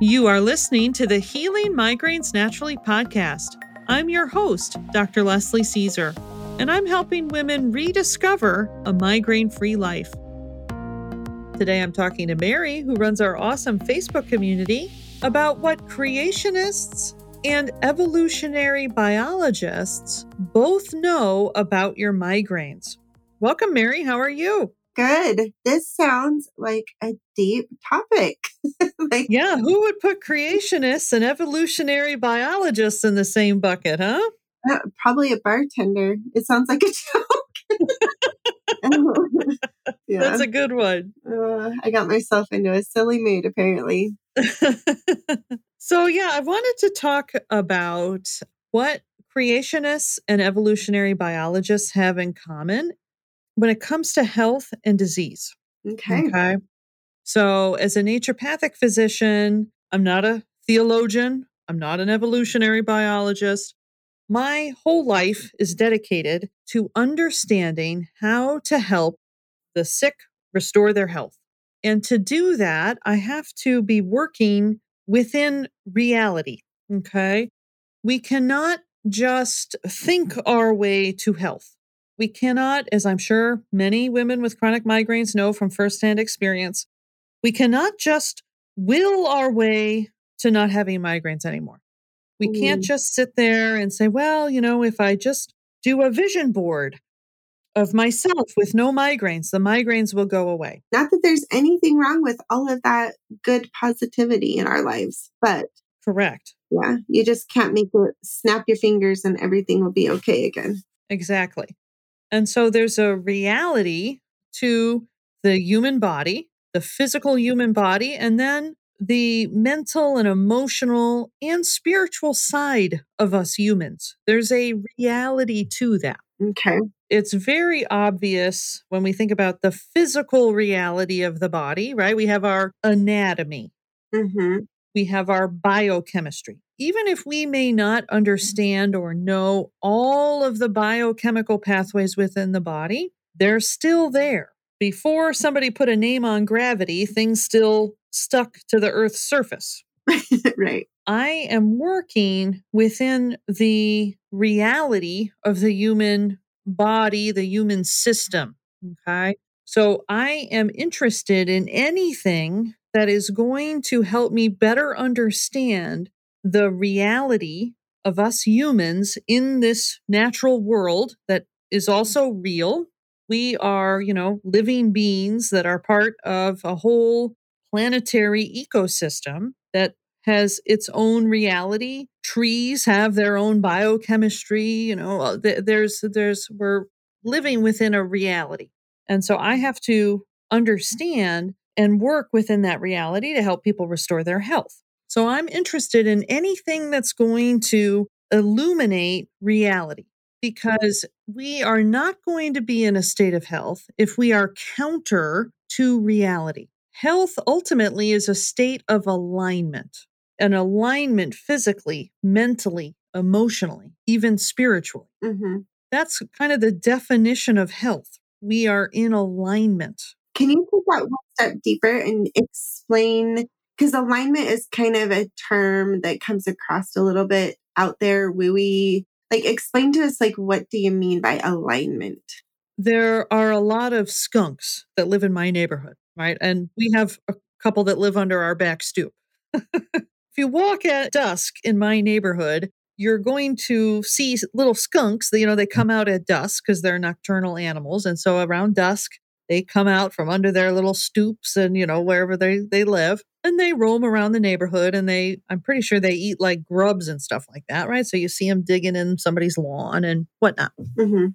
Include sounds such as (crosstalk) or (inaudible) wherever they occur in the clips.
You are listening to the Healing Migraines Naturally podcast. I'm your host, Dr. Leslie Cisar, and I'm helping women rediscover a migraine free life. Today I'm talking to Mari, who runs our awesome Facebook community, about what creationists and evolutionary biologists both know about your migraines. Welcome, Mari. How are you? Good. This sounds like a deep topic. (laughs) like, yeah, who would put creationists and evolutionary biologists in the same bucket, huh? Uh, probably a bartender. It sounds like a (laughs) joke. (laughs) yeah. That's a good one. Uh, I got myself into a silly mood, apparently. so, yeah, I wanted to talk about what creationists and evolutionary biologists have in common when it comes to health and disease. Okay. Okay. So, as a naturopathic physician, I'm not a theologian, I'm not an evolutionary biologist. My whole life is dedicated to understanding how to help the sick restore their health. And to do that, I have to be working within reality. Okay. We cannot just think our way to health. We cannot, as I'm sure many women with chronic migraines know from firsthand experience, we cannot just will our way to not having migraines anymore. We mm. can't just sit there and say, well, you know, if I just do a vision board of myself with no migraines, the migraines will go away. Not that there's anything wrong with all of that good positivity in our lives, but correct. Yeah, you just can't make it snap your fingers and everything will be okay again. Exactly. And so there's a reality to the human body, the physical human body, and then the mental and emotional and spiritual side of us humans. There's a reality to that. Okay. It's very obvious when we think about the physical reality of the body, right? We have our anatomy, mm-hmm. we have our biochemistry, even if we may not understand or know all of the biochemical pathways within the body, they're still there. Before somebody put a name on gravity, things still stuck to the Earth's surface. (laughs) right. I am working within the reality of the human body, the human system. Okay. So I am interested in anything that is going to help me better understand the reality of us humans in this natural world that is also real. We are, you know, living beings that are part of a whole planetary ecosystem that has its own reality. Trees have their own biochemistry, you know, uh, there's there's we're living within a reality. And so I have to understand and work within that reality to help people restore their health. So I'm interested in anything that's going to illuminate reality because we are not going to be in a state of health if we are counter to reality. Health ultimately is a state of alignment, an alignment physically, mentally, emotionally, even spiritually. Mm-hmm. That's kind of the definition of health. We are in alignment. Can you take that one step deeper and explain because alignment is kind of a term that comes across a little bit out there wooey like explain to us like what do you mean by alignment? There are a lot of skunks that live in my neighborhood right? And we have a couple that live under our back stoop. (laughs) If you walk at dusk in my neighborhood you're going to see little skunks that you know they mm. come out at dusk because they're nocturnal animals and so around dusk they come out from under their little stoops and you know wherever they they live and they roam around the neighborhood and they i'm pretty sure they eat like grubs and stuff like that right? So you see them digging in somebody's lawn and whatnot. Mm-hmm.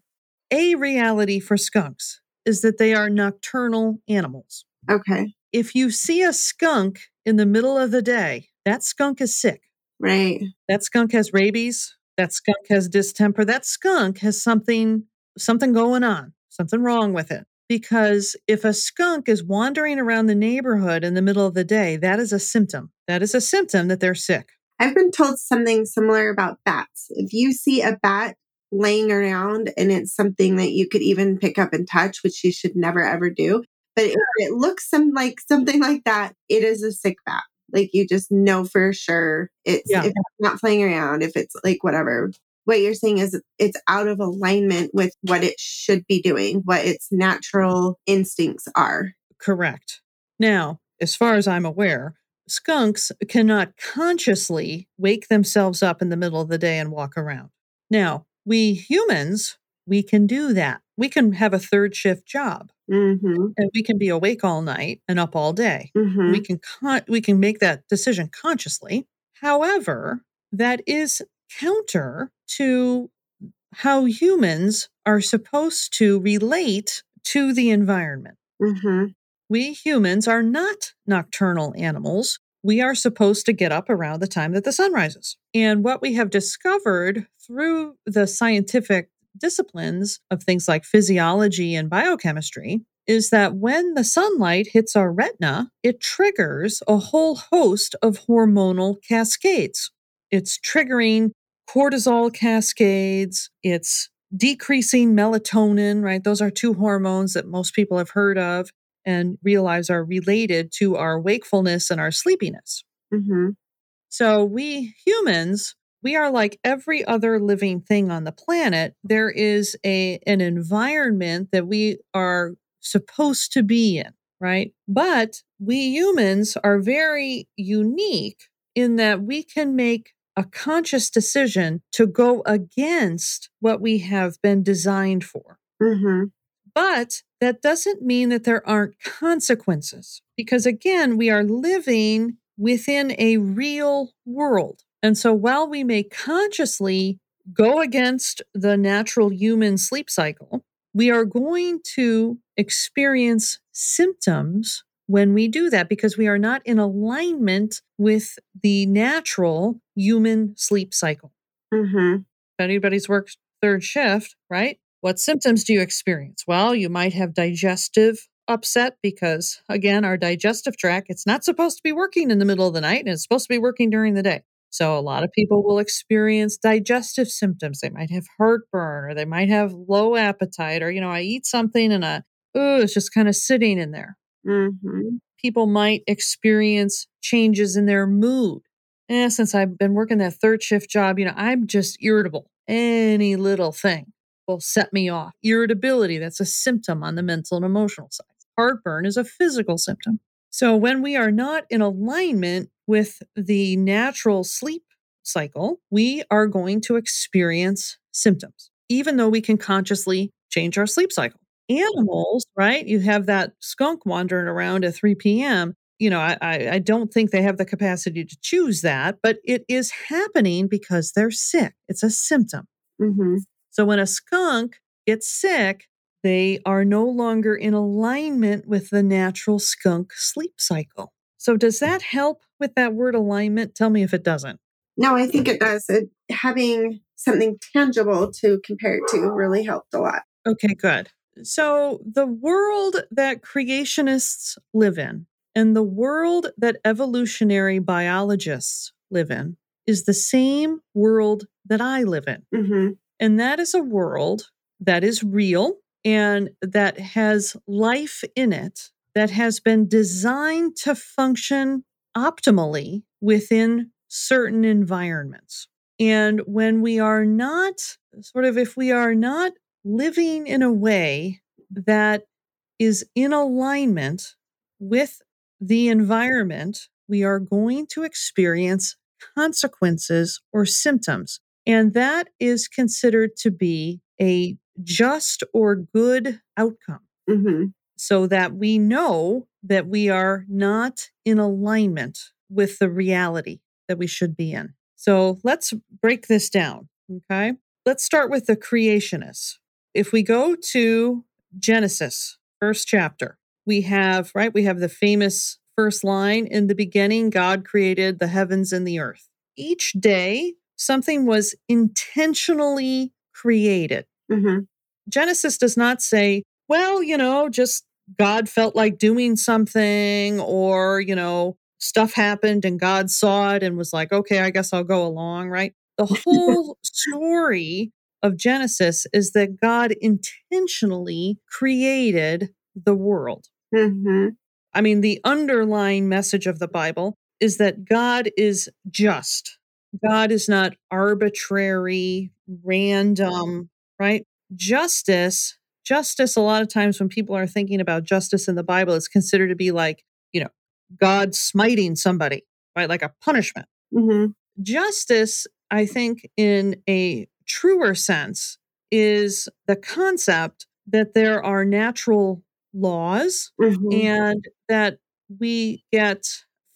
a reality for skunks is that they are nocturnal animals. Okay. If you see a skunk in the middle of the day that skunk is sick. Right. That skunk has rabies. That skunk has distemper. That skunk has something something going on something wrong with it because if a skunk is wandering around the neighborhood in the middle of the day, that is a symptom. That is a symptom that they're sick. I've been told something similar about bats. If you see a bat laying around and it's something that you could even pick up and touch, which you should never ever do, but if it looks some like something like that, it is a sick bat. Like you just know for sure it's Yeah. if it's not playing around, if it's like whatever. What you're saying is it's out of alignment with what it should be doing, what its natural instincts are. Correct. Now, as far as I'm aware, skunks cannot consciously wake themselves up in the middle of the day and walk around. Now, we humans, we can do that. We can have a third shift job Mm-hmm. and we can be awake all night and up all day. Mm-hmm. We can con- we can make that decision consciously. However, that is counter to how humans are supposed to relate to the environment. Mm-hmm. We humans are not nocturnal animals. We are supposed to get up around the time that the sun rises. And what we have discovered through the scientific disciplines of things like physiology and biochemistry is that when the sunlight hits our retina, it triggers a whole host of hormonal cascades. It's triggering cortisol cascades, it's decreasing melatonin, right? Those are two hormones that most people have heard of and realize are related to our wakefulness and our sleepiness. Mm-hmm. So, we humans, we are like every other living thing on the planet. There is a an environment that we are supposed to be in, right? But we humans are very unique in that we can make a conscious decision to go against what we have been designed for. Mm-hmm. But that doesn't mean that there aren't consequences because, again, we are living within a real world. And so while we may consciously go against the natural human sleep cycle, we are going to experience symptoms when we do that because we are not in alignment with the natural human sleep cycle. Mm-hmm. If anybody's worked third shift, right? What symptoms do you experience? Well, you might have digestive upset because again, our digestive tract, it's not supposed to be working in the middle of the night and it's supposed to be working during the day. So a lot of people will experience digestive symptoms. They might have heartburn or they might have low appetite or you know, I eat something and I oh, it's just kind of sitting in there. Mm-hmm. People might experience changes in their mood. Eh, since I've been working that third shift job, you know, I'm just irritable. Any little thing will set me off. Irritability, that's a symptom on the mental and emotional side. Heartburn is a physical symptom. So when we are not in alignment with the natural sleep cycle, we are going to experience symptoms, even though we can consciously change our sleep cycle. Animals, right? You have that skunk wandering around at 3 p.m. You know, I, I, don't think they have the capacity to choose that, but it is happening because they're sick. It's a symptom. Mm-hmm. So when a skunk gets sick, they are no longer in alignment with the natural skunk sleep cycle. So does that help with that word alignment? Tell me if it doesn't. No, I think it does. It, having something tangible to compare it to really helped a lot. Okay, good. So the world that creationists live in and the world that evolutionary biologists live in is the same world that I live in. Mm-hmm. And that is a world that is real and that has life in it that has been designed to function optimally within certain environments. And when we are not, sort of, if we are not living in a way that is in alignment with the environment, we are going to experience consequences or symptoms. And that is considered to be a just or good outcome Mm-hmm. so that we know that we are not in alignment with the reality that we should be in. So let's break this down. Okay. Let's start with the creationists. If we go to Genesis, first chapter, we have, right, we have the famous first line in the beginning, God created the heavens and the earth. Each day, something was intentionally created. Mm-hmm. Genesis does not say, well, you know, just God felt like doing something or, you know, stuff happened and God saw it and was like, okay, I guess I'll go along, right? The (laughs) whole story of Genesis is that God intentionally created the world. Mm-hmm. I mean, the underlying message of the Bible is that God is just. God is not arbitrary, random, right? Justice, justice, a lot of times when people are thinking about justice in the Bible, it's considered to be like, you know, God smiting somebody, right? Like a punishment. Mhm. Justice, I think, in a truer sense, is the concept that there are natural laws Mhm. and that we get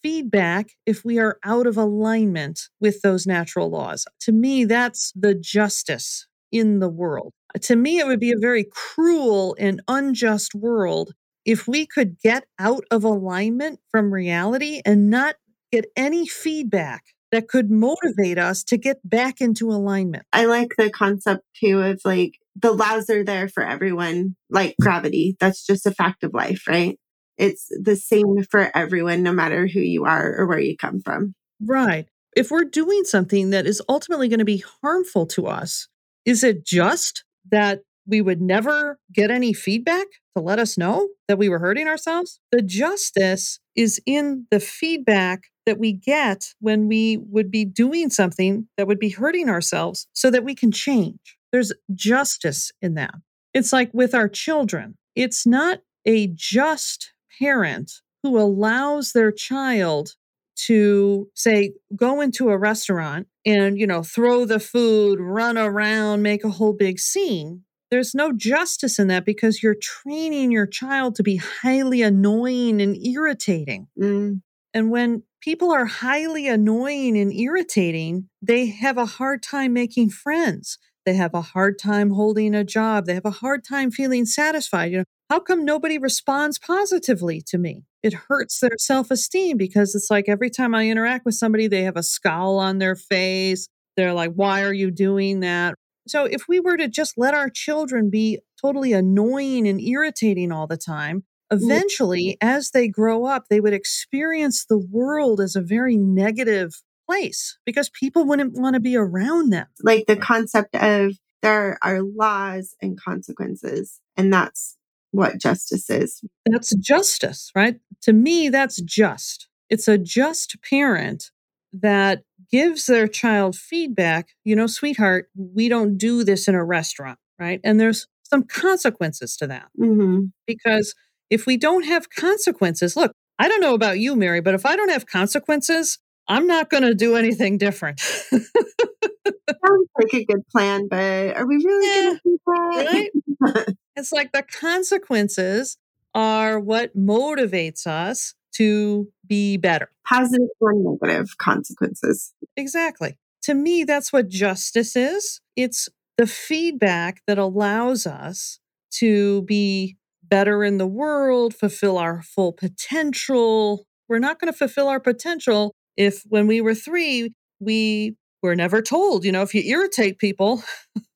feedback if we are out of alignment with those natural laws. To me, that's the justice in the world. To me, it would be a very cruel and unjust world if we could get out of alignment from reality and not get any feedback that could motivate us to get back into alignment. I like the concept too of like the laws are there for everyone, like mm-hmm. gravity. That's just a fact of life, right? It's the same for everyone, no matter who you are or where you come from. Right. If we're doing something that is ultimately going to be harmful to us, is it just that we would never get any feedback to let us know that we were hurting ourselves? The justice is in the feedback that we get when we would be doing something that would be hurting ourselves so that we can change. There's justice in that. It's like with our children, it's not a just parent who allows their child to say go into a restaurant and you know throw the food run around make a whole big scene there's no justice in that because you're training your child to be highly annoying and irritating Mm, and when people are highly annoying and irritating, they have a hard time making friends. They have a hard time holding a job. They have a hard time feeling satisfied. You know, how come nobody responds positively to me? It hurts their self esteem because it's like every time I interact with somebody, they have a scowl on their face. They're like, why are you doing that? So if we were to just let our children be totally annoying and irritating all the time, mm-hmm. eventually, as they grow up, they would experience the world as a very negative place because people wouldn't want to be around them. like the concept of there are laws and consequences, and that's what justice is. That's justice, right? To me, that's just. It's a just parent that gives their child feedback. You know, sweetheart, we don't do this in a restaurant, right? And there's some consequences to that. hmm because if we don't have consequences, look, I don't know about you, Mari, but if I don't have consequences, I'm not going to do anything different. Sounds like a good plan, but are we really Yeah, going to do that? right? it's like the consequences are what motivates us to be better. Positive or negative consequences. Exactly. To me, that's what justice is. It's the feedback that allows us to be better in the world, fulfill our full potential. We're not going to fulfill our potential if, when we were three, we were never told, you know, if you irritate people,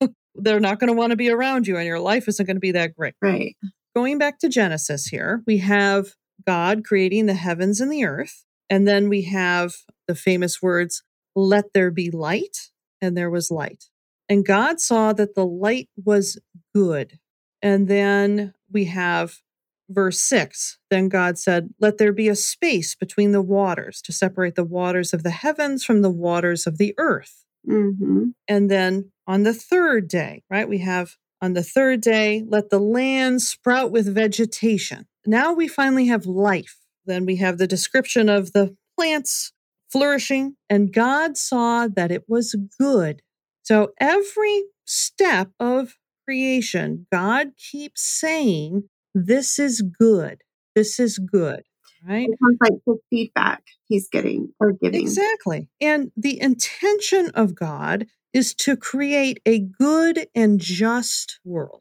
(laughs) they're not going to want to be around you and your life isn't going to be that great. Right. Going back to Genesis here, we have God creating the heavens and the earth. And then we have the famous words, let there be light, and there was light. And God saw that the light was good. And then we have verse six. Then God said, Let there be a space between the waters to separate the waters of the heavens from the waters of the earth. hmm And then on the third day, right, we have on the third day, let the land sprout with vegetation. Now we finally have life. Then we have the description of the plants flourishing, and God saw that it was good. So every step of creation, God keeps saying, This is good. This is good. Right? It sounds like the feedback he's getting or giving. Exactly. And the intention of God is to create a good and just world.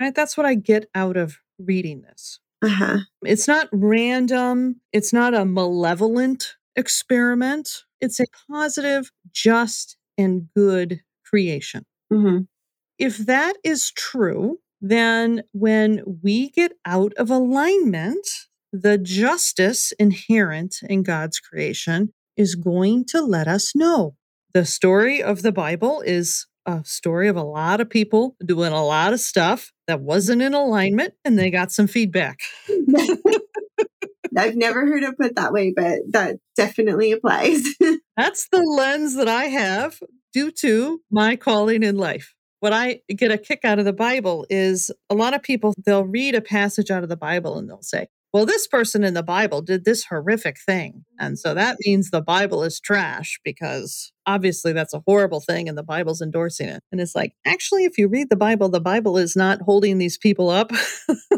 Right? That's what I get out of reading this. Uh-huh. It's not random, it's not a malevolent experiment. It's a positive, just, and good creation. hmm If that is true, then when we get out of alignment, the justice inherent in God's creation is going to let us know. The story of the Bible is a story of a lot of people doing a lot of stuff that wasn't in alignment and they got some feedback. I've never heard it put that way, but that definitely applies. (laughs) That's the lens that I have due to my calling in life. What I get a kick out of the Bible is a lot of people, they'll read a passage out of the Bible and they'll say, well, this person in the Bible did this horrific thing. And so that means the Bible is trash because obviously that's a horrible thing and the Bible's endorsing it. And it's like, actually, if you read the Bible, the Bible is not holding these people up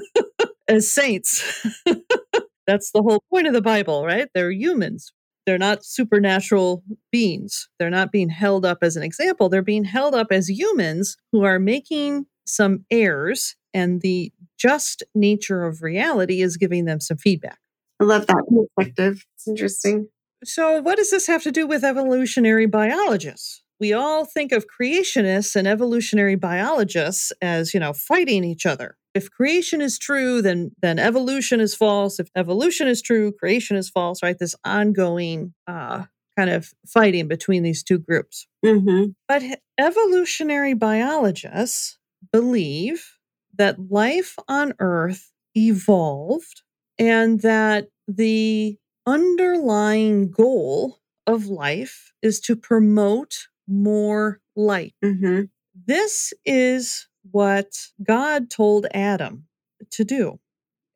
(laughs) as saints. (laughs) that's the whole point of the Bible, right? They're humans. They're not supernatural beings. They're not being held up as an example. They're being held up as humans who are making some errors and the just nature of reality is giving them some feedback. I love that perspective. It's interesting. So, what does this have to do with evolutionary biologists? We all think of creationists and evolutionary biologists as, you know, fighting each other. If creation is true, then then evolution is false. If evolution is true, creation is false, right? This ongoing uh, kind of fighting between these two groups. Mm-hmm. But evolutionary biologists believe that life on Earth evolved and that the underlying goal of life is to promote more light. Mm-hmm. This is what God told Adam to do.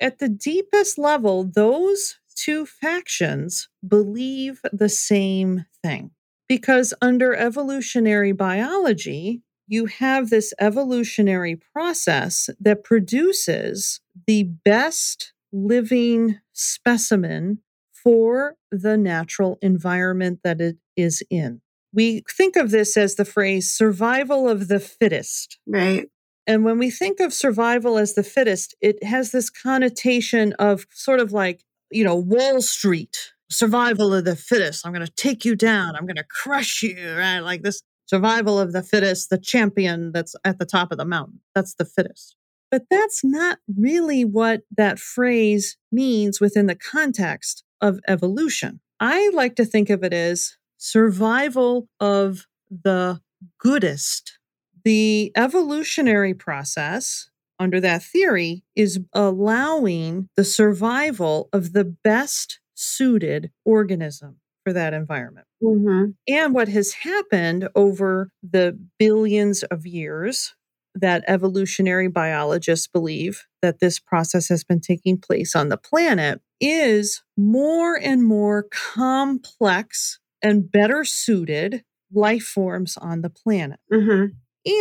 At the deepest level, those two factions believe the same thing. Because under evolutionary biology, you have this evolutionary process that produces the best living specimen for the natural environment that it is in. We think of this as the phrase survival of the fittest. Right. And when we think of survival as the fittest, it has this connotation of sort of like, you know, Wall Street, survival of the fittest. I'm going to take you down. I'm going to crush you, right? Like this survival of the fittest, the champion that's at the top of the mountain. That's the fittest. But that's not really what that phrase means within the context of evolution. I like to think of it as survival of the goodest. The evolutionary process under that theory is allowing the survival of the best suited organism for that environment. Mm-hmm. And what has happened over the billions of years that evolutionary biologists believe that this process has been taking place on the planet is more and more complex and better suited life forms on the planet. Mm-hmm.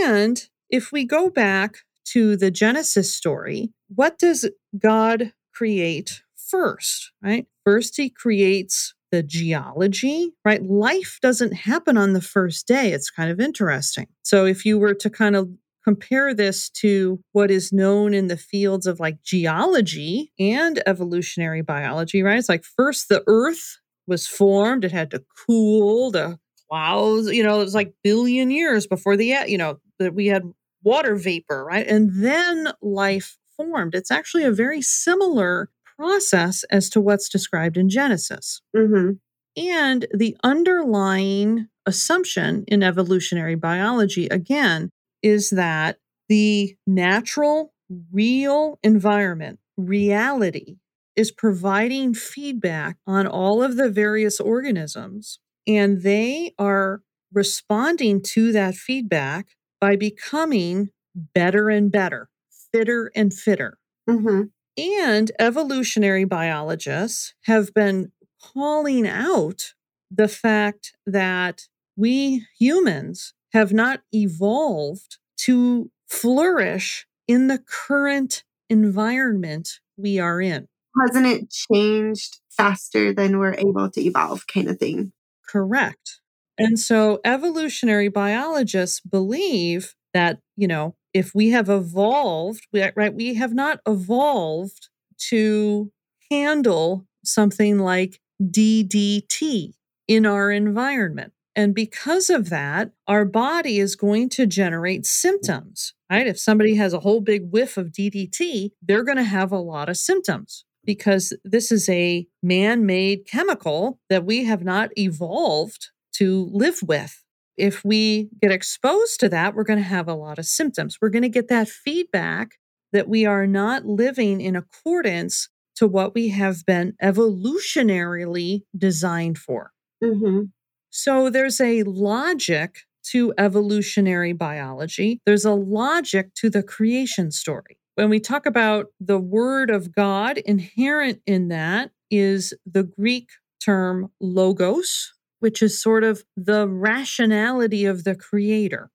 And if we go back to the Genesis story, what does God create first, right? First, he creates the geology, right? Life doesn't happen on the first day. It's kind of interesting. So if you were to kind of compare this to what is known in the fields of like geology and evolutionary biology, right? It's like first the earth was formed, it had to cool, the clouds, you know, it was like billion years before the, you know, that we had water vapor, right? And then life formed. It's actually a very similar process as to what's described in Genesis. Mm-hmm. And the underlying assumption in evolutionary biology, again, is that the natural, real environment, reality, is providing feedback on all of the various organisms, and they are responding to that feedback by becoming better and better, fitter and fitter. Mm-hmm. And evolutionary biologists have been calling out the fact that we humans have not evolved to flourish in the current environment we are in. Hasn't it changed faster than we're able to evolve, kind of thing? Correct. And so evolutionary biologists believe that, you know, if we have evolved, uh, right, we have not evolved to handle something like DDT in our environment. And because of that, our body is going to generate mm. symptoms, right? If somebody has a whole big whiff of DDT, they're going to have a lot of symptoms because this is a man made chemical that we have not evolved to live with if we get exposed to that, we're going to have a lot of symptoms. We're going to get that feedback that we are not living in accordance to what we have been evolutionarily designed for. hmm So there's a logic to evolutionary biology, there's a logic to the creation story. When we talk about the word of God, inherent in that is the Greek term logos, which is sort of the rationality of the creator.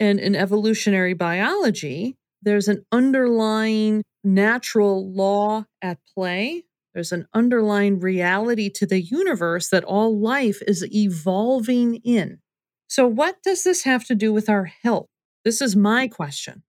And in evolutionary biology, there's an underlying natural law at play. There's an underlying reality to the universe that all life is evolving in. So, what does this have to do with our health? This is my question.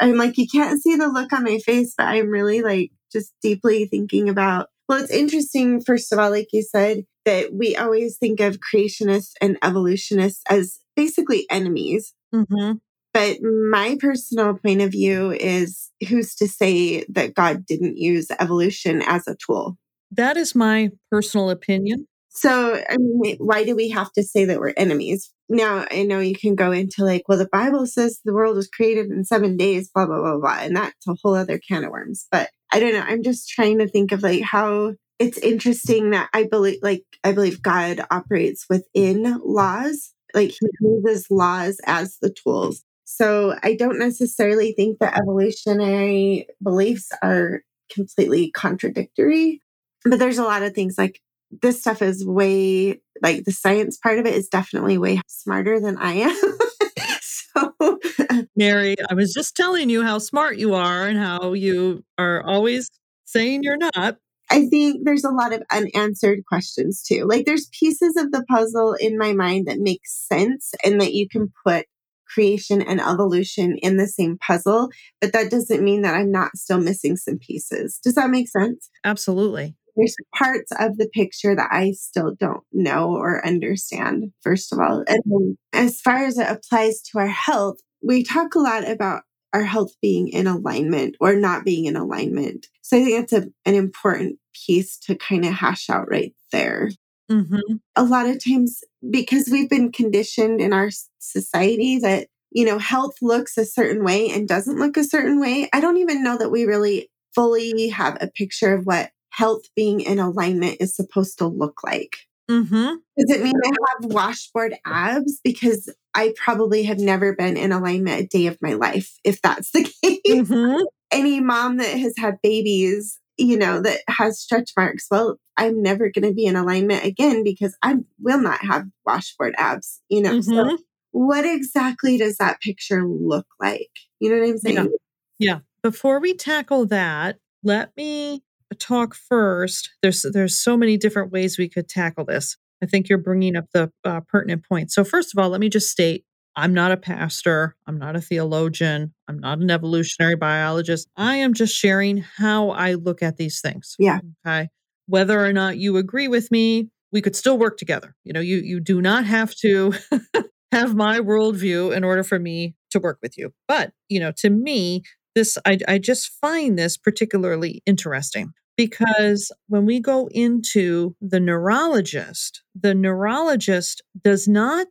I'm like, you can't see the look on my face, but I'm really like just deeply thinking about. Well, it's interesting, first of all, like you said, that we always think of creationists and evolutionists as basically enemies. hmm But my personal point of view is who's to say that God didn't use evolution as a tool? That is my personal opinion. So, I mean, why do we have to say that we're enemies? Now, I know you can go into like, well, the Bible says the world was created in seven days, blah, blah, blah, blah. And that's a whole other can of worms. But I don't know. I'm just trying to think of like how it's interesting that I believe, like, I believe God operates within laws. Like he uses laws as the tools. So I don't necessarily think that evolutionary beliefs are completely contradictory. But there's a lot of things like this stuff is way like the science part of it is definitely way smarter than I am. (laughs) so Mari, I was just telling you how smart you are and how you are always saying you're not. I think there's a lot of unanswered questions too. Like there's pieces of the puzzle in my mind that make sense and that you can put creation and evolution in the same puzzle, but that doesn't mean that I'm not still missing some pieces. Does that make sense? Absolutely. there's parts of the picture that I still don't know or understand, first of all. And as far as it applies to our health, we talk a lot about our health being in alignment or not being in alignment. So I think that's a, an important piece to kind of hash out right there. hmm A lot of times, because we've been conditioned in our society that, you know, health looks a certain way and doesn't look a certain way, I don't even know that we really fully have a picture of what health being in alignment is supposed to look like. Hmm Does it mean I have washboard abs? Because I probably have never been in alignment a day of my life, if that's the (laughs) case. hmm Any mom that has had babies, you know, that has stretch marks, well, I'm never going to be in alignment again because I will not have washboard abs, you know. So, Mhm. what exactly does that picture look like? You know what I'm saying? Yeah. Before we tackle that, let me talk first. There's there's so many different ways we could tackle this. I think you're bringing up the uh, pertinent point. So first of all, let me just state I'm not a pastor. I'm not a theologian. I'm not an evolutionary biologist. I am just sharing how I look at these things. Yeah. Okay. Whether or not you agree with me, we could still work together. You know, you you do not have to (laughs) have my worldview in order for me to work with you. But, you know, to me, this I, I just find this particularly interesting because when we go into the neurologist, the neurologist does not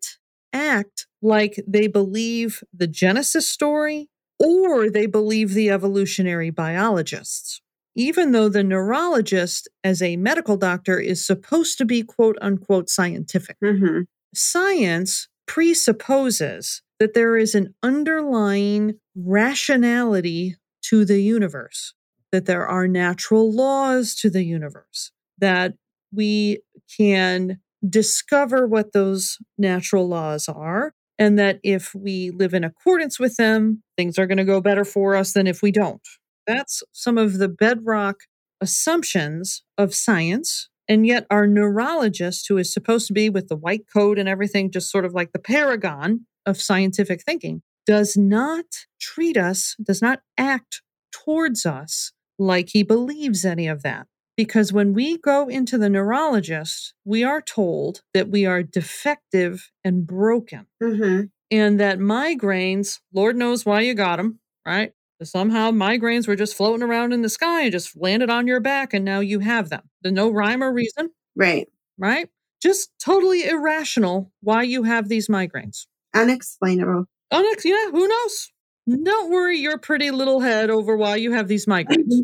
act like they believe the Genesis story or they believe the evolutionary biologists. Even though the neurologist, as a medical doctor, is supposed to be quote unquote scientific hmm science presupposes that there is an underlying rationality to the universe, that there are natural laws to the universe, that we can discover what those natural laws are, and that if we live in accordance with them, things are going to go better for us than if we don't. That's some of the bedrock assumptions of science. And yet, our neurologist, who is supposed to be with the white coat and everything, just sort of like the paragon of scientific thinking, does not treat us, does not act towards us like he believes any of that. Because when we go into the neurologist, we are told that we are defective and broken hmm and that migraines, Lord knows why you got them, right? Somehow migraines were just floating around in the sky and just landed on your back, and now you have them. There's no rhyme or reason, Right. right? Just totally irrational why you have these migraines. Unexplainable. Unex- yeah, who knows? Don't worry your pretty little head over why you have these migraines.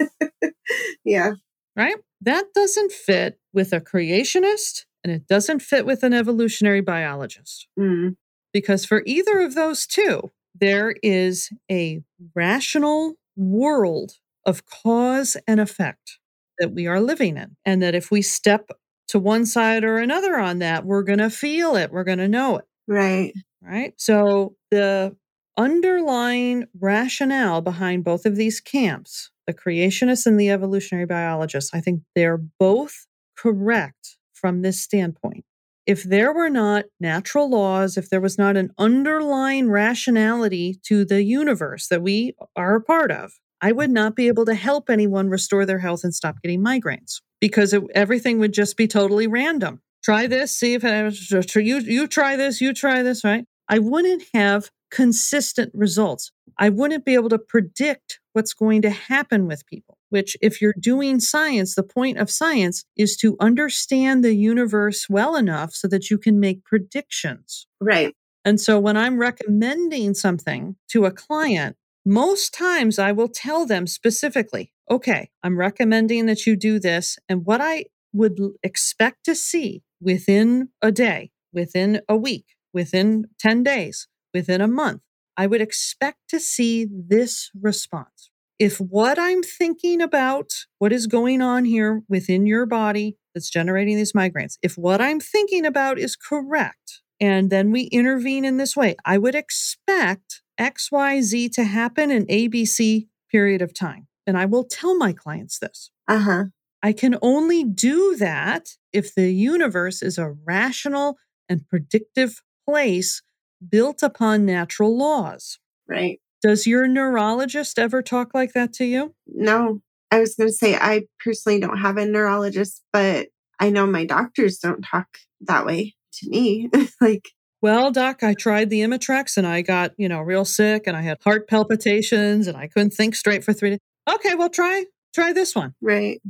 (laughs) yeah. right? That doesn't fit with a creationist and it doesn't fit with an evolutionary biologist. Mm. Because for either of those two, there is a rational world of cause and effect that we are living in. And that if we step to one side or another on that, we're going to feel it, we're going to know it. Right. Right. So the underlying rationale behind both of these camps, the creationists and the evolutionary biologists, I think they're both correct from this standpoint. If there were not natural laws, if there was not an underlying rationality to the universe that we are a part of, I would not be able to help anyone restore their health and stop getting migraines because it, everything would just be totally random. Try this, see if it, you you try this, you try this, right? I wouldn't have consistent results. I wouldn't be able to predict what's going to happen with people, which, if you're doing science, the point of science is to understand the universe well enough so that you can make predictions. Right. And so when I'm recommending something to a client, most times I will tell them specifically, okay, I'm recommending that you do this. And what I would expect to see within a day, within a week, within 10 days, within a month, I would expect to see this response. If what I'm thinking about, what is going on here within your body that's generating these migraines, if what I'm thinking about is correct, and then we intervene in this way, I would expect XYZ to happen in ABC period of time. And I will tell my clients this. Uh huh. I can only do that if the universe is a rational and predictive place built upon natural laws. Right. Does your neurologist ever talk like that to you? No. I was going to say, I personally don't have a neurologist, but I know my doctors don't talk that way to me. (laughs) like, well, doc, I tried the Imitrex and I got, you know, real sick and I had heart palpitations and I couldn't think straight for three days. Okay, well, try, try this one. Right.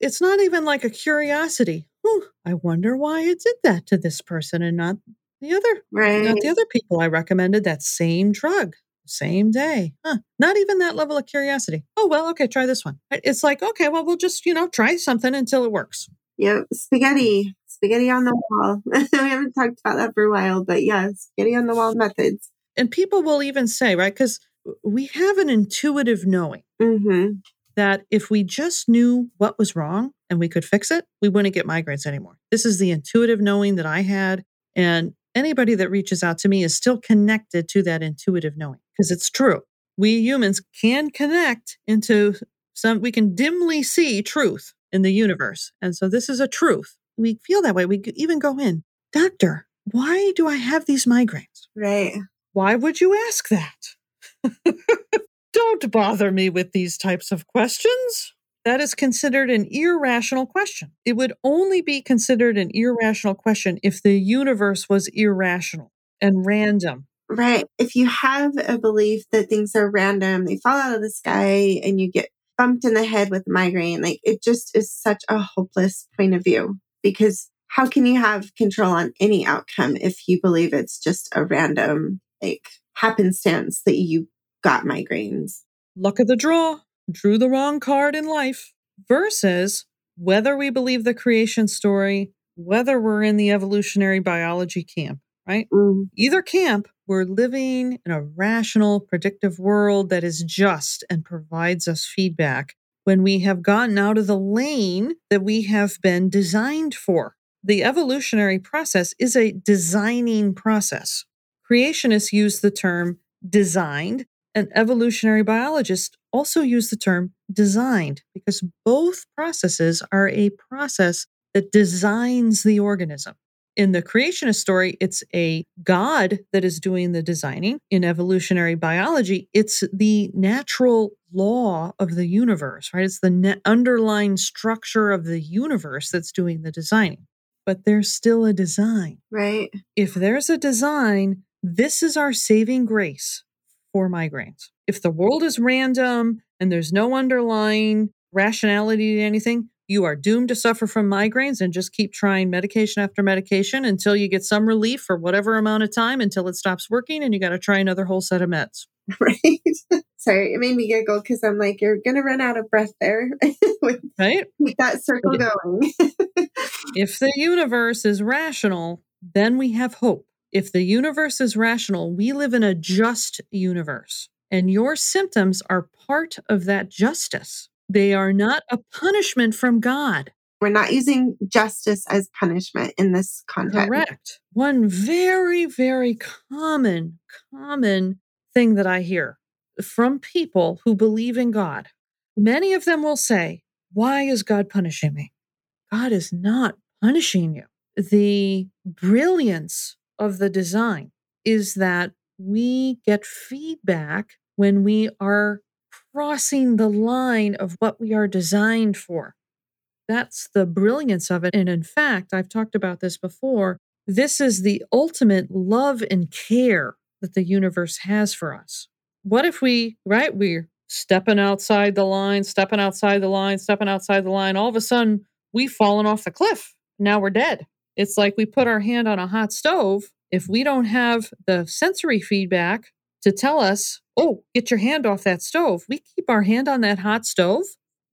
It's not even like a curiosity. Whew, I wonder why it did that to this person and not the other, right. not the other people I recommended that same drug, same day. Huh. Not even that level of curiosity. Oh, well, okay, try this one. It's like, okay, well, we'll just, you know, try something until it works. Yep. Spaghetti spaghetti on the wall. (laughs) we haven't talked about that for a while, but yeah, spaghetti on the wall methods. And people will even say, right, because we have an intuitive knowing mm-hmm. That if we just knew what was wrong and we could fix it, we wouldn't get migraines anymore. This is the intuitive knowing that I had. And anybody that reaches out to me is still connected to that intuitive knowing because it's true. We humans can connect into some, we can dimly see truth in the universe. And so this is a truth we feel that way. We even go in, doctor, why do I have these migraines? Right. Why would you ask that? (laughs) Don't bother me with these types of questions. That is considered an irrational question. It would only be considered an irrational question if the universe was irrational and random. Right. If you have a belief that things are random, they fall out of the sky and you get bumped in the head with migraine, like it just is such a hopeless point of view because how can you have control on any outcome if you believe it's just a random like happenstance that you got migraines? Luck of the draw, drew the wrong card in life versus whether we believe the creation story, whether we're in the evolutionary biology camp, right? Mm. Either camp, we're living in a rational, predictive world that is just and provides us feedback when we have gotten out of the lane that we have been designed for. The evolutionary process is a designing process. Creationists use the term designed, and evolutionary biologists also use the term designed because both processes are a process that designs the organism. In the creationist story, it's a God that is doing the designing. In evolutionary biology, it's the natural law of the universe, right? It's the ne- underlying structure of the universe that's doing the designing. But there's still a design. Right. If there's a design, this is our saving grace for migraines. If the world is random and there's no underlying rationality to anything, you are doomed to suffer from migraines and just keep trying medication after medication until you get some relief for whatever amount of time until it stops working and you got to try another whole set of meds. (laughs) Right. Sorry, it made me giggle because I'm like, you're going to run out of breath there. (laughs) right. Keep that circle going. (laughs) if the universe is rational, then we have hope. If the universe is rational, we live in a just universe, and your symptoms are part of that justice. They are not a punishment from God. We're not using justice as punishment in this context. Correct. One very, very common, common thing that I hear from people who believe in God. Many of them will say, Why is God punishing me? God is not punishing you. The brilliance of the design is that we get feedback when we are crossing the line of what we are designed for. That's the brilliance of it. And in fact, I've talked about this before. This is the ultimate love and care that the universe has for us. What if we, right, we're stepping outside the line, stepping outside the line, stepping outside the line. All of a sudden, we've fallen off the cliff. Now we're dead. It's like we put our hand on a hot stove. If we don't have the sensory feedback to tell us, oh, get your hand off that stove, we keep our hand on that hot stove,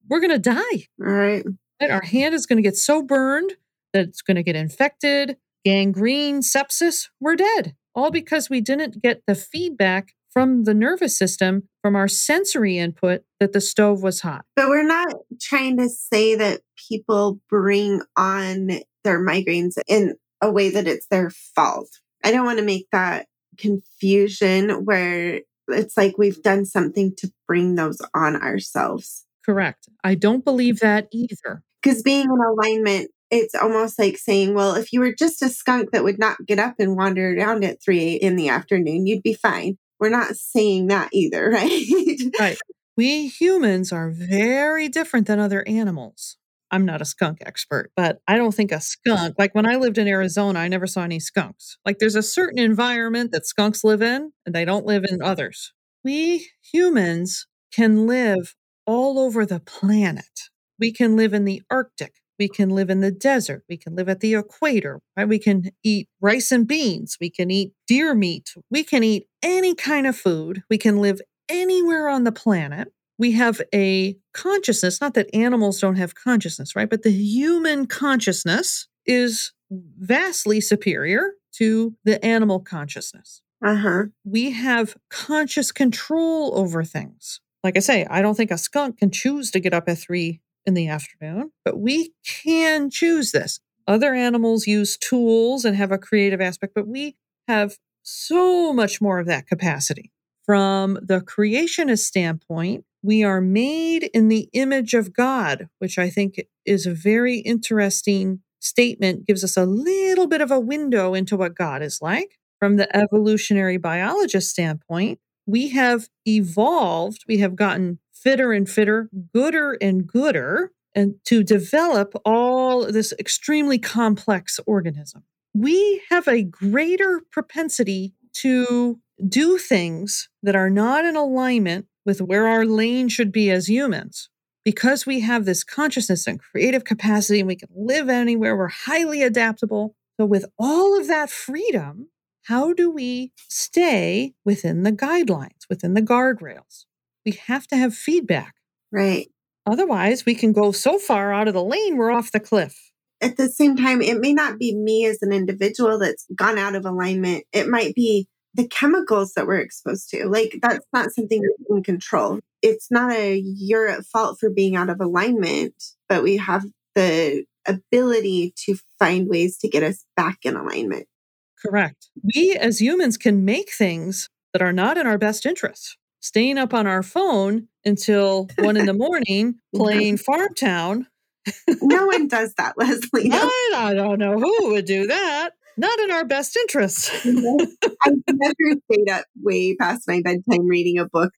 we're going to die. Right. Our hand is going to get so burned that it's going to get infected, gangrene, sepsis, we're dead. All because we didn't get the feedback from the nervous system, from our sensory input that the stove was hot. But we're not trying to say that people bring on their migraines in a way that it's their fault. I don't want to make that confusion where it's like we've done something to bring those on ourselves. Correct. I don't believe that either. Because being in alignment, it's almost like saying, well, if you were just a skunk that would not get up and wander around at three in the afternoon, you'd be fine. We're not saying that either, (laughs) right? right. We humans are very different than other animals. I'm not a skunk expert, but I don't think a (laughs) skunk, like when I lived in Arizona, I never saw any skunks. Like there's a certain environment that skunks live in and they don't live in others. We humans can live all over the planet. We can live in the Arctic. We can live in the desert. We can live at the equator. Right? We can eat rice and beans. We can eat deer meat. We can eat any kind of food. We can live anywhere on the planet we have a consciousness, not that animals don't have consciousness, right? But the human consciousness is vastly superior to the animal consciousness. Uh-huh. We have conscious control over things. Like I say, I don't think a skunk can choose to get up at three in the afternoon, but we can choose this. Other animals use tools and have a creative aspect, but we have so much more of that capacity. From the creationist standpoint, we are made in the image of God, which I think is a very interesting statement, gives us a little bit of a window into what God is like. From the evolutionary biologist standpoint, we have evolved, we have gotten fitter and fitter, gooder and gooder, and to develop all this extremely complex organism. We have a greater propensity to do things that are not in alignment with where our lane should be as humans. Because we have this consciousness and creative capacity and we can live anywhere, we're highly adaptable. So, with all of that freedom, how do we stay within the guidelines, within the guardrails? We have to have feedback. Right. Otherwise, we can go so far out of the lane, we're off the cliff. At the same time, it may not be me as an individual that's gone out of alignment. It might be the chemicals that we're exposed to. Like that's not something we can control. It's not a you're at fault for being out of alignment, but we have the ability to find ways to get us back in alignment. Correct. We as humans can make things that are not in our best interest. Staying up on our phone until one in the morning (laughs) playing Farm Town. no one does that, (laughs) Leslie. No. I, I don't know who would do that not in our best interests. (laughs) I've never stayed up way past my bedtime reading a book.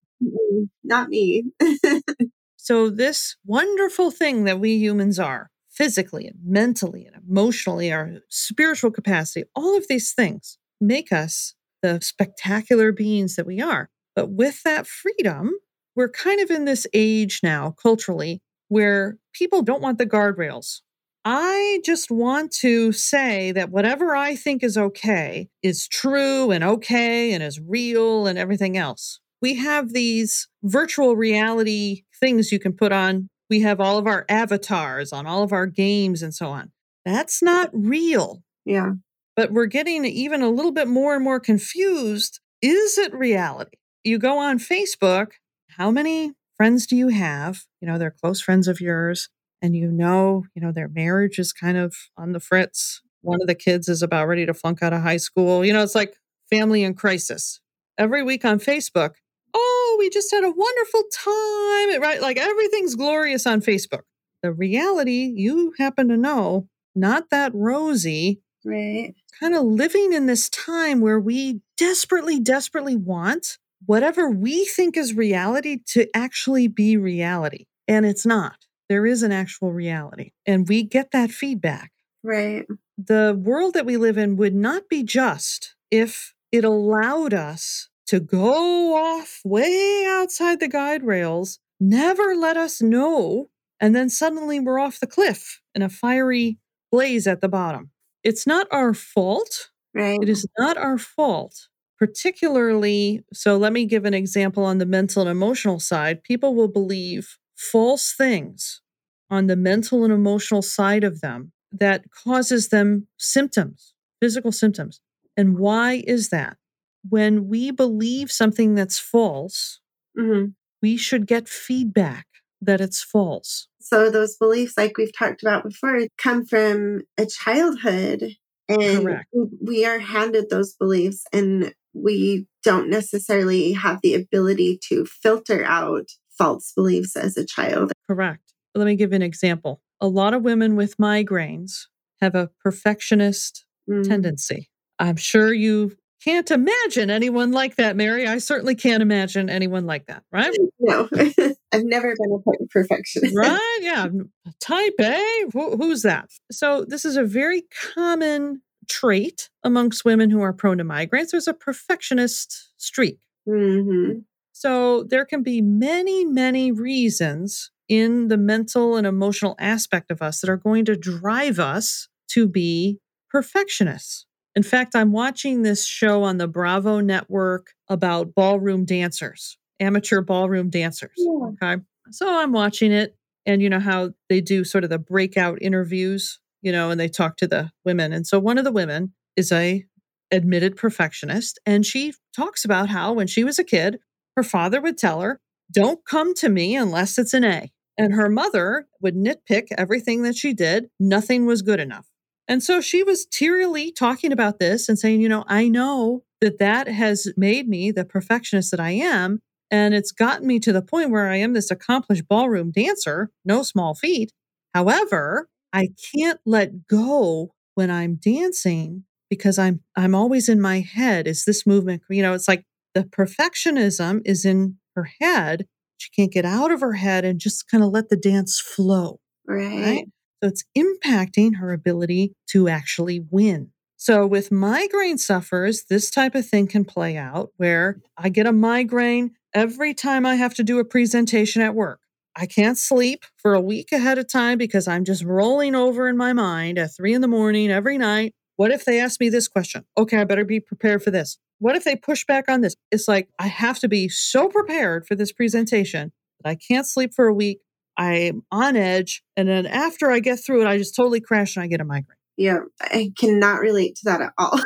Not me. (laughs) so, this wonderful thing that we humans are physically and mentally and emotionally, our spiritual capacity, all of these things make us the spectacular beings that we are. But with that freedom, we're kind of in this age now, culturally, where people don't want the guardrails. I just want to say that whatever I think is okay is true and okay and is real and everything else. We have these virtual reality things you can put on. We have all of our avatars on all of our games and so on. That's not real. Yeah. But we're getting even a little bit more and more confused. Is it reality? You go on Facebook, how many friends do you have? You know, they're close friends of yours and you know, you know, their marriage is kind of on the fritz. One of the kids is about ready to flunk out of high school. You know, it's like family in crisis. Every week on Facebook, oh, we just had a wonderful time, right? Like everything's glorious on Facebook. The reality, you happen to know, not that rosy. Right. Kind of living in this time where we desperately, desperately want whatever we think is reality to actually be reality. And it's not there is an actual reality. And we get that feedback. Right. The world that we live in would not be just if it allowed us to go off way outside the guide rails, never let us know, and then suddenly we're off the cliff in a fiery blaze at the bottom. It's not our fault. Right. It is not our fault. Particularly, so let me give an example on the mental and emotional side. People will believe false things on the mental and emotional side of them that causes them symptoms, physical symptoms. And why is that? When we believe something that's false, mm-hmm. we should get feedback that it's false. So, those beliefs, like we've talked about before, come from a childhood. And Correct. we are handed those beliefs, and we don't necessarily have the ability to filter out false beliefs as a child. Correct. Let me give an example. A lot of women with migraines have a perfectionist mm. tendency. I'm sure you can't imagine anyone like that, Mari. I certainly can't imagine anyone like that, right? (laughs) No, (laughs) I've never been a perfectionist. Right? Yeah. (laughs) Type A? Who, who's that? So, this is a very common trait amongst women who are prone to migraines. There's a perfectionist streak. Mm-hmm. So there can be many, many reasons in the mental and emotional aspect of us that are going to drive us to be perfectionists. In fact, I'm watching this show on the Bravo network about ballroom dancers, amateur ballroom dancers. Yeah. Okay. So I'm watching it, and you know how they do sort of the breakout interviews, you know, and they talk to the women. And so one of the women is a admitted perfectionist, and she talks about how when she was a kid, her father would tell her, Don't come to me unless it's an A. And her mother would nitpick everything that she did. Nothing was good enough. And so she was tearily talking about this and saying, You know, I know that that has made me the perfectionist that I am. And it's gotten me to the point where I am this accomplished ballroom dancer, no small feat. However, I can't let go when I'm dancing because I'm I'm always in my head. Is this movement, you know, it's like the perfectionism is in her head. She can't get out of her head and just kind of let the dance flow. Right. right. So it's impacting her ability to actually win. So with migraine sufferers, this type of thing can play out where I get a migraine every time I have to do a presentation at work. I can't sleep for a week ahead of time because I'm just rolling over in my mind at three in the morning every night. What if they ask me this question? Okay, I better be prepared for this. What if they push back on this? It's like I have to be so prepared for this presentation that I can't sleep for a week. I'm on edge. And then after I get through it, I just totally crash and I get a migraine. Yeah, I cannot relate to that at all.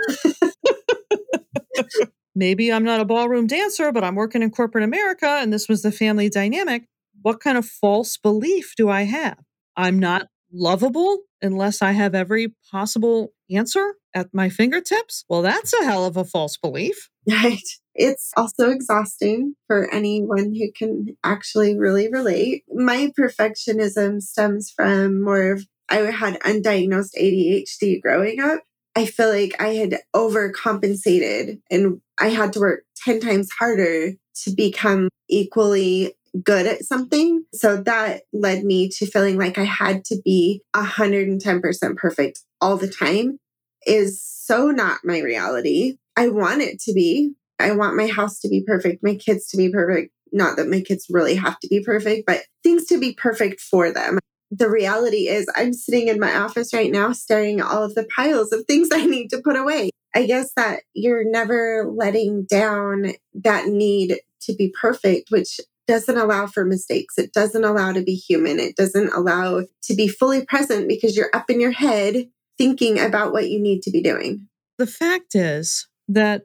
(laughs) Maybe I'm not a ballroom dancer, but I'm working in corporate America and this was the family dynamic. What kind of false belief do I have? I'm not lovable unless I have every possible answer at my fingertips? Well, that's a hell of a false belief. Right. It's also exhausting for anyone who can actually really relate. My perfectionism stems from more of I had undiagnosed ADHD growing up. I feel like I had overcompensated and I had to work 10 times harder to become equally good at something. So that led me to feeling like I had to be 110% perfect all the time is so not my reality. I want it to be. I want my house to be perfect, my kids to be perfect, not that my kids really have to be perfect, but things to be perfect for them. The reality is, I'm sitting in my office right now staring at all of the piles of things (laughs) I need to put away. I guess that you're never letting down that need to be perfect, which doesn't allow for mistakes. It doesn't allow to be human. It doesn't allow to be fully present because you're up in your head thinking about what you need to be doing. The fact is that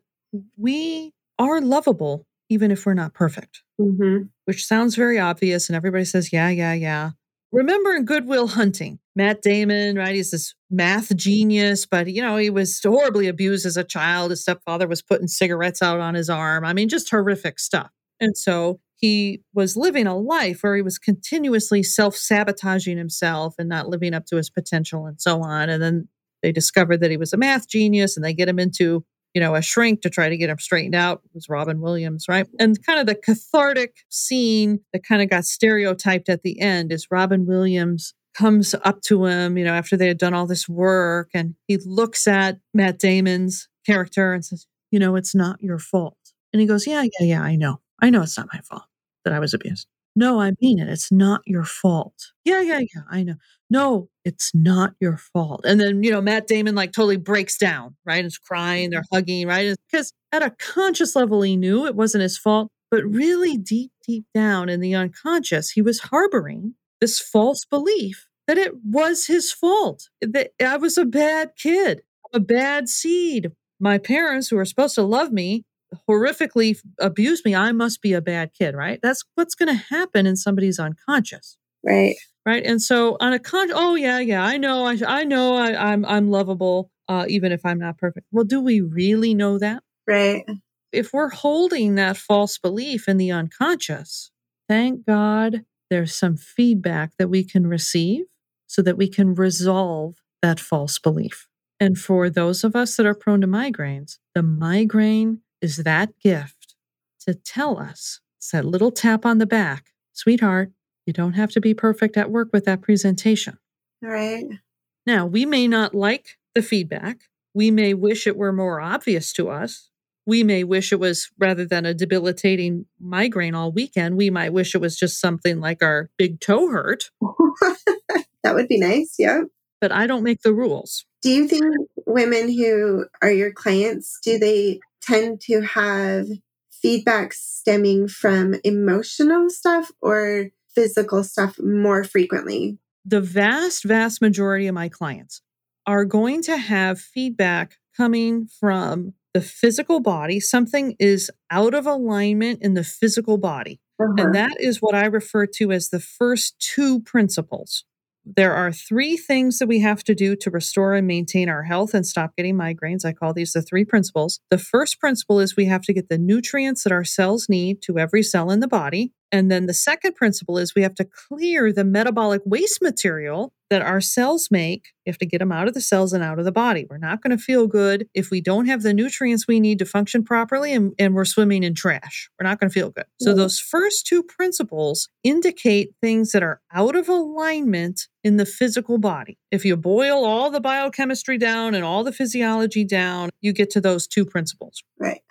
we are lovable even if we're not perfect, Mm-hmm. which sounds very obvious. And everybody says, yeah, yeah, yeah. Remember in Goodwill Hunting, Matt Damon, right? He's this math genius, but you know, he was horribly abused as a child. His stepfather was putting cigarettes out on his arm. I mean, just horrific stuff. And so he was living a life where he was continuously self sabotaging himself and not living up to his potential and so on. And then they discovered that he was a math genius and they get him into you know, a shrink to try to get him straightened out it was Robin Williams, right? And kind of the cathartic scene that kind of got stereotyped at the end is Robin Williams comes up to him, you know, after they had done all this work and he looks at Matt Damon's character and says, you know, it's not your fault. And he goes, yeah, yeah, yeah, I know. I know it's not my fault that I was abused. No, I mean it. It's not your fault. Yeah, yeah, yeah, I know. No, it's not your fault. And then, you know, Matt Damon like totally breaks down, right? Is crying, they're mm-hmm. hugging, right? Because at a conscious level, he knew it wasn't his fault. But really deep, deep down in the unconscious, he was harboring this false belief that it was his fault, that I was a bad kid, a bad seed. My parents, who are supposed to love me, horrifically abused me. I must be a bad kid, right? That's what's going to happen in somebody's unconscious Right. right and so on a con oh yeah yeah i know i, I know I, i'm i'm lovable uh, even if i'm not perfect well do we really know that Right. if we're holding that false belief in the unconscious thank god there's some feedback that we can receive so that we can resolve that false belief and for those of us that are prone to migraines the migraine is that gift to tell us it's that little tap on the back sweetheart you don't have to be perfect at work with that presentation. Right. Now, we may not like the feedback. We may wish it were more obvious to us. We may wish it was rather than a debilitating migraine all weekend, we might wish it was just something like our big toe hurt, (laughs) that would be nice. Yeah. but I don't make the rules. Do you think women who are your clients, do they tend to have feedback stemming from emotional stuff or physical stuff more frequently? The vast, vast majority of my clients are going to have feedback coming from the physical body. Something is out of alignment in the physical body. Uh-huh. And that is what I refer to as the first two principles. There are three things that we have to do to restore and maintain our health and stop getting migraines. I call these the three principles. The first principle is we have to get the nutrients that our cells need to every cell in the body. And then the second principle is we have to clear the metabolic waste material that our cells make. You have to get them out of the cells and out of the body. We're not going to feel good if we don't have the nutrients we need to function properly and, and we're swimming in trash. We're not going to feel good. So, Yeah. those first two principles indicate things that are out of alignment in the physical body. If you boil all the biochemistry down and all the physiology down, you get to those two principles Right.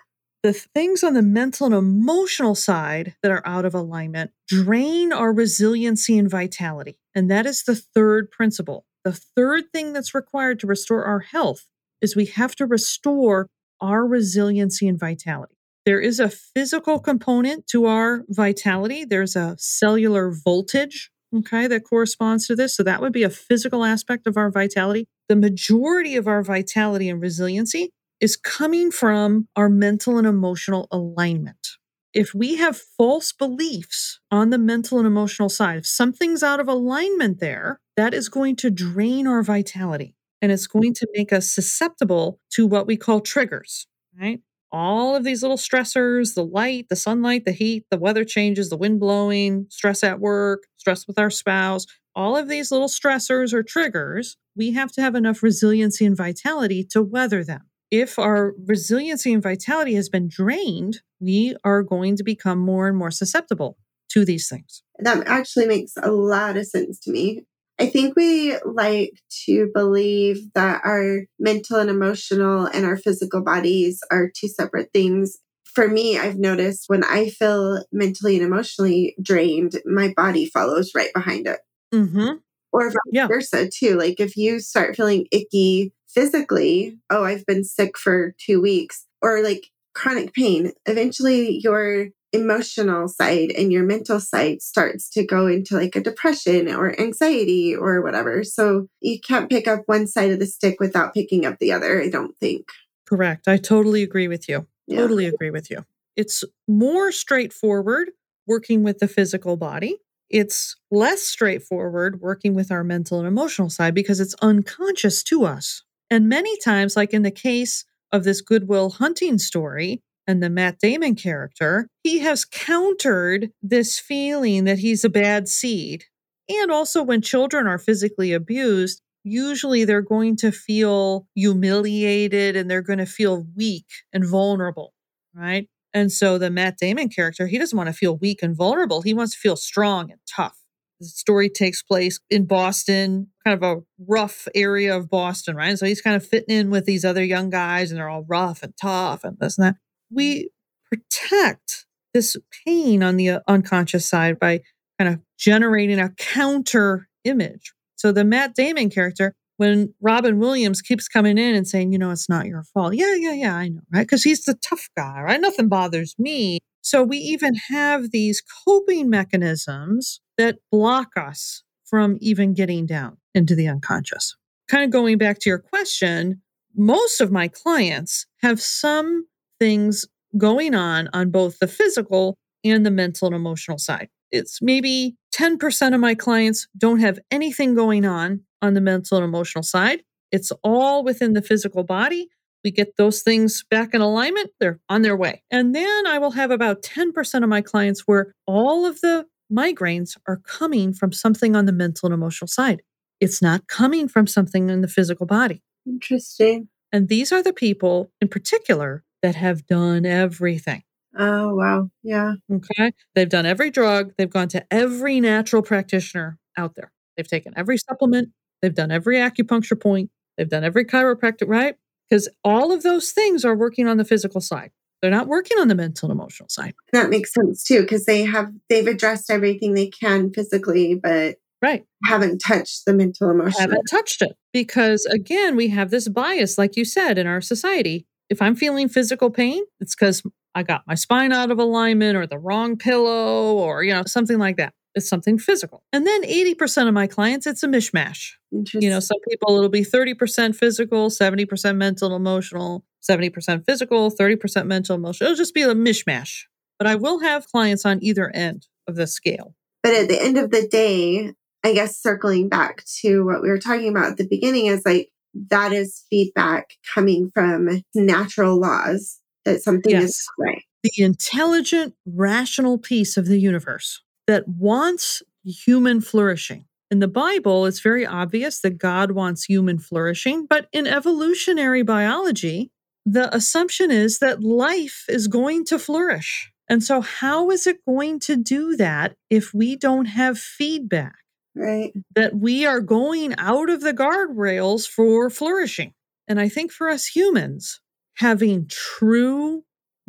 The things on the mental and emotional side that are out of alignment drain our resiliency and vitality. And that is the third principle. The third thing that's required to restore our health is we have to restore our resiliency and vitality. There is a physical component to our vitality, there's a cellular voltage. Okay, that corresponds to this. So that would be a physical aspect of our vitality. The majority of our vitality and resiliency is coming from our mental and emotional alignment. If we have false beliefs on the mental and emotional side, if something's out of alignment there, that is going to drain our vitality and it's going to make us susceptible to what we call triggers, right? All of these little stressors the light, the sunlight, the heat, the weather changes, the wind blowing, stress at work, stress with our spouse, all of these little stressors or triggers, we have to have enough resiliency and vitality to weather them if our resiliency and vitality has been drained, we are going to become more and more susceptible to these things. That actually makes a lot of sense to me. I think we like to believe that our mental and emotional and our physical bodies are two separate things. for me, I've noticed when I feel mentally and emotionally drained, my body follows right behind it. Mm-hmm. Or vice Yeah. versa, too. Like if you start feeling icky physically, oh, I've been sick for two weeks, or like chronic pain, eventually your emotional side and your mental side starts to go into like a depression or anxiety or whatever. So you can't pick up one side of the stick without picking up the other, I don't think. Correct. I totally agree with you. Yeah. Totally agree with you. It's more straightforward working with the physical body. It's less straightforward working with our mental and emotional side because it's unconscious to us. And many times, like in the case of this Goodwill Hunting story and the Matt Damon character, he has countered this feeling that he's a bad seed. And also, when children are physically abused, usually they're going to feel humiliated and they're going to feel weak and vulnerable, right? And so the Matt Damon character, he doesn't want to feel weak and vulnerable. He wants to feel strong and tough. The story takes place in Boston, kind of a rough area of Boston, right? So he's kind of fitting in with these other young guys and they're all rough and tough and this and that. We protect this pain on the uh, unconscious side by kind of generating a counter image. So the Matt Damon character, when Robin Williams keeps coming in and saying, you know, it's not your fault. Yeah, yeah, yeah, I know, right? Because he's the tough guy, right? Nothing bothers me. So we even have these coping mechanisms that block us from even getting down into the unconscious. Kind of going back to your question, most of my clients have some things going on on both the physical and the mental and emotional side. It's maybe 10% of my clients don't have anything going on on the mental and emotional side. It's all within the physical body. We get those things back in alignment, they're on their way. And then I will have about 10% of my clients where all of the migraines are coming from something on the mental and emotional side. It's not coming from something in the physical body. Interesting. And these are the people in particular that have done everything. Oh, wow. Yeah. Okay. They've done every drug. They've gone to every natural practitioner out there. They've taken every supplement. They've done every acupuncture point. They've done every chiropractic, right? Because all of those things are working on the physical side. They're not working on the mental and emotional side. That makes sense too, because they have they've addressed everything they can physically, but Right. haven't touched the mental emotional. Haven't touched it. Because again, we have this bias, like you said, in our society. If I'm feeling physical pain, it's because I got my spine out of alignment or the wrong pillow or, you know, something like that. It's something physical. And then 80% of my clients, it's a mishmash. You know, some people it'll be 30% physical, 70% mental, and emotional, 70% physical, 30% mental, emotional. It'll just be a mishmash. But I will have clients on either end of the scale. But at the end of the day, I guess circling back to what we were talking about at the beginning is like that is feedback coming from natural laws that something Yes. is right. The intelligent, rational piece of the universe that wants human flourishing. In the Bible, it's very obvious that God wants human flourishing, but in evolutionary biology, the assumption is that life is going to flourish. And so, how is it going to do that if we don't have feedback? Right. that we are going out of the guardrails for flourishing. And I think for us humans, having true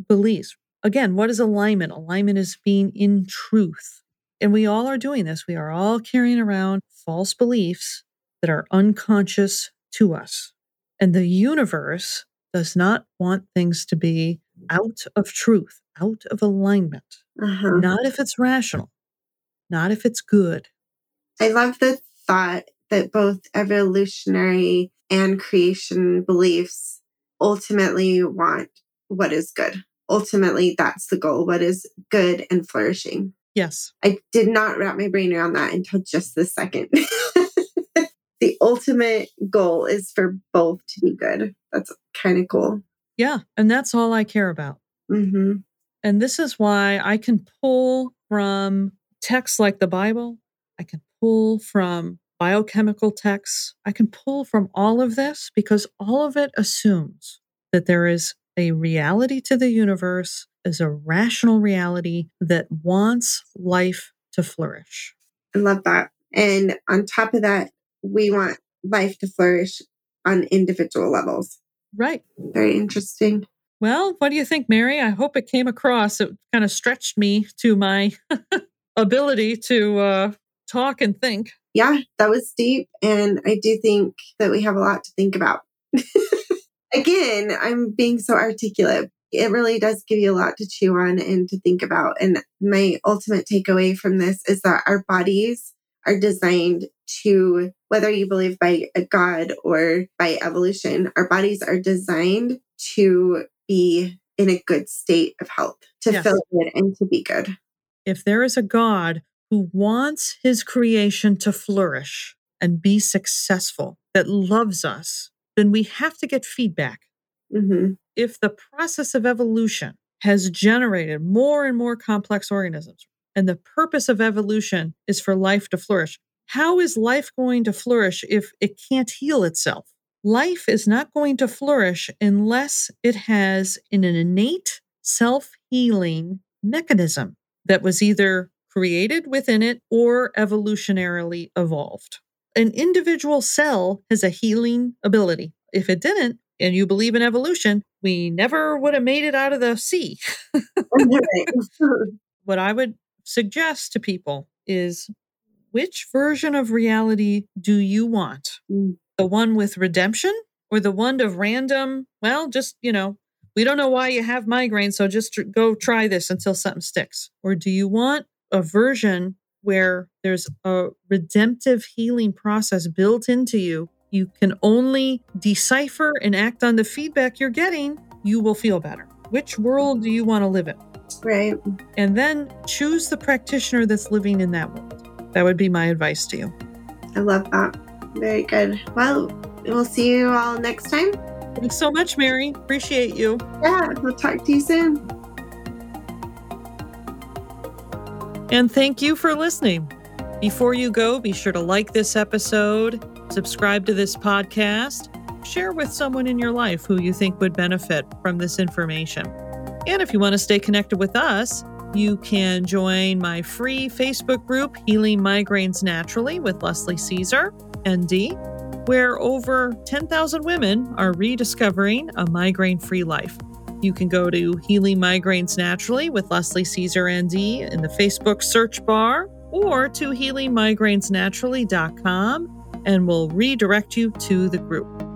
beliefs, again, what is alignment? Alignment is being in truth. And we all are doing this. We are all carrying around false beliefs that are unconscious to us. And the universe does not want things to be out of truth, out of alignment, Uh-huh. not if it's rational, not if it's good. I love the thought that both evolutionary and creation beliefs ultimately want what is good. Ultimately, that's the goal what is good and flourishing. Yes. I did not wrap my brain around that until just this second. (laughs) the ultimate goal is for both to be good. That's kind of cool. Yeah. And that's all I care about. hmm And this is why I can pull from texts like the Bible, I can pull from biochemical texts, I can pull from all of this because all of it assumes that there is a reality to the universe, is a rational reality that wants life to flourish. I love that. And on top of that, we want life to flourish on individual levels. Right. Very interesting. Well, what do you think, Mari? I hope it came across. It kind of stretched me to my (laughs) ability to uh, talk and think. Yeah, that was deep. And I do think that we have a lot to think about. (laughs) Again, I'm being so articulate. It really does give you a lot to chew on and to think about. And my ultimate takeaway from this is that our bodies are designed to, whether you believe by a God or by evolution, our bodies are designed to be in a good state of health, to Yes. feel good and to be good. If there is a God who wants his creation to flourish and be successful, that loves us, then we have to get feedback. hmm if the process of evolution has generated more and more complex organisms, and the purpose of evolution is for life to flourish, how is life going to flourish if it can't heal itself? Life is not going to flourish unless it has an innate self healing mechanism that was either created within it or evolutionarily evolved. An individual cell has a healing ability. If it didn't, and you believe in evolution, we never would have made it out of the sea. (laughs) (laughs) what I would suggest to people is which version of reality do you want? Mm. The one with redemption or the one of random, well, just, you know, we don't know why you have migraine, so just tr- go try this until something sticks. Or do you want a version where there's a redemptive healing process built into you? You can only decipher and act on the feedback you're getting, you will feel better. Which world do you want to live in? right. and then choose the practitioner that's living in that world. That would be my advice to you. I love that. Very good. Well, we'll see you all next time. Thanks so much, Mari. Appreciate you. Yeah, we'll talk to you soon. And thank you for listening. Before you go, be sure to like this episode, subscribe to this podcast, share with someone in your life who you think would benefit from this information. And if you want to stay connected with us, you can join my free Facebook group, Healing Migraines Naturally with Leslie Cisar, ND, where over 10,000 women are rediscovering a migraine free life. You can go to Healing Migraines Naturally with Leslie Cisar ND in the Facebook search bar or to healingmigrainesnaturally.com and we'll redirect you to the group.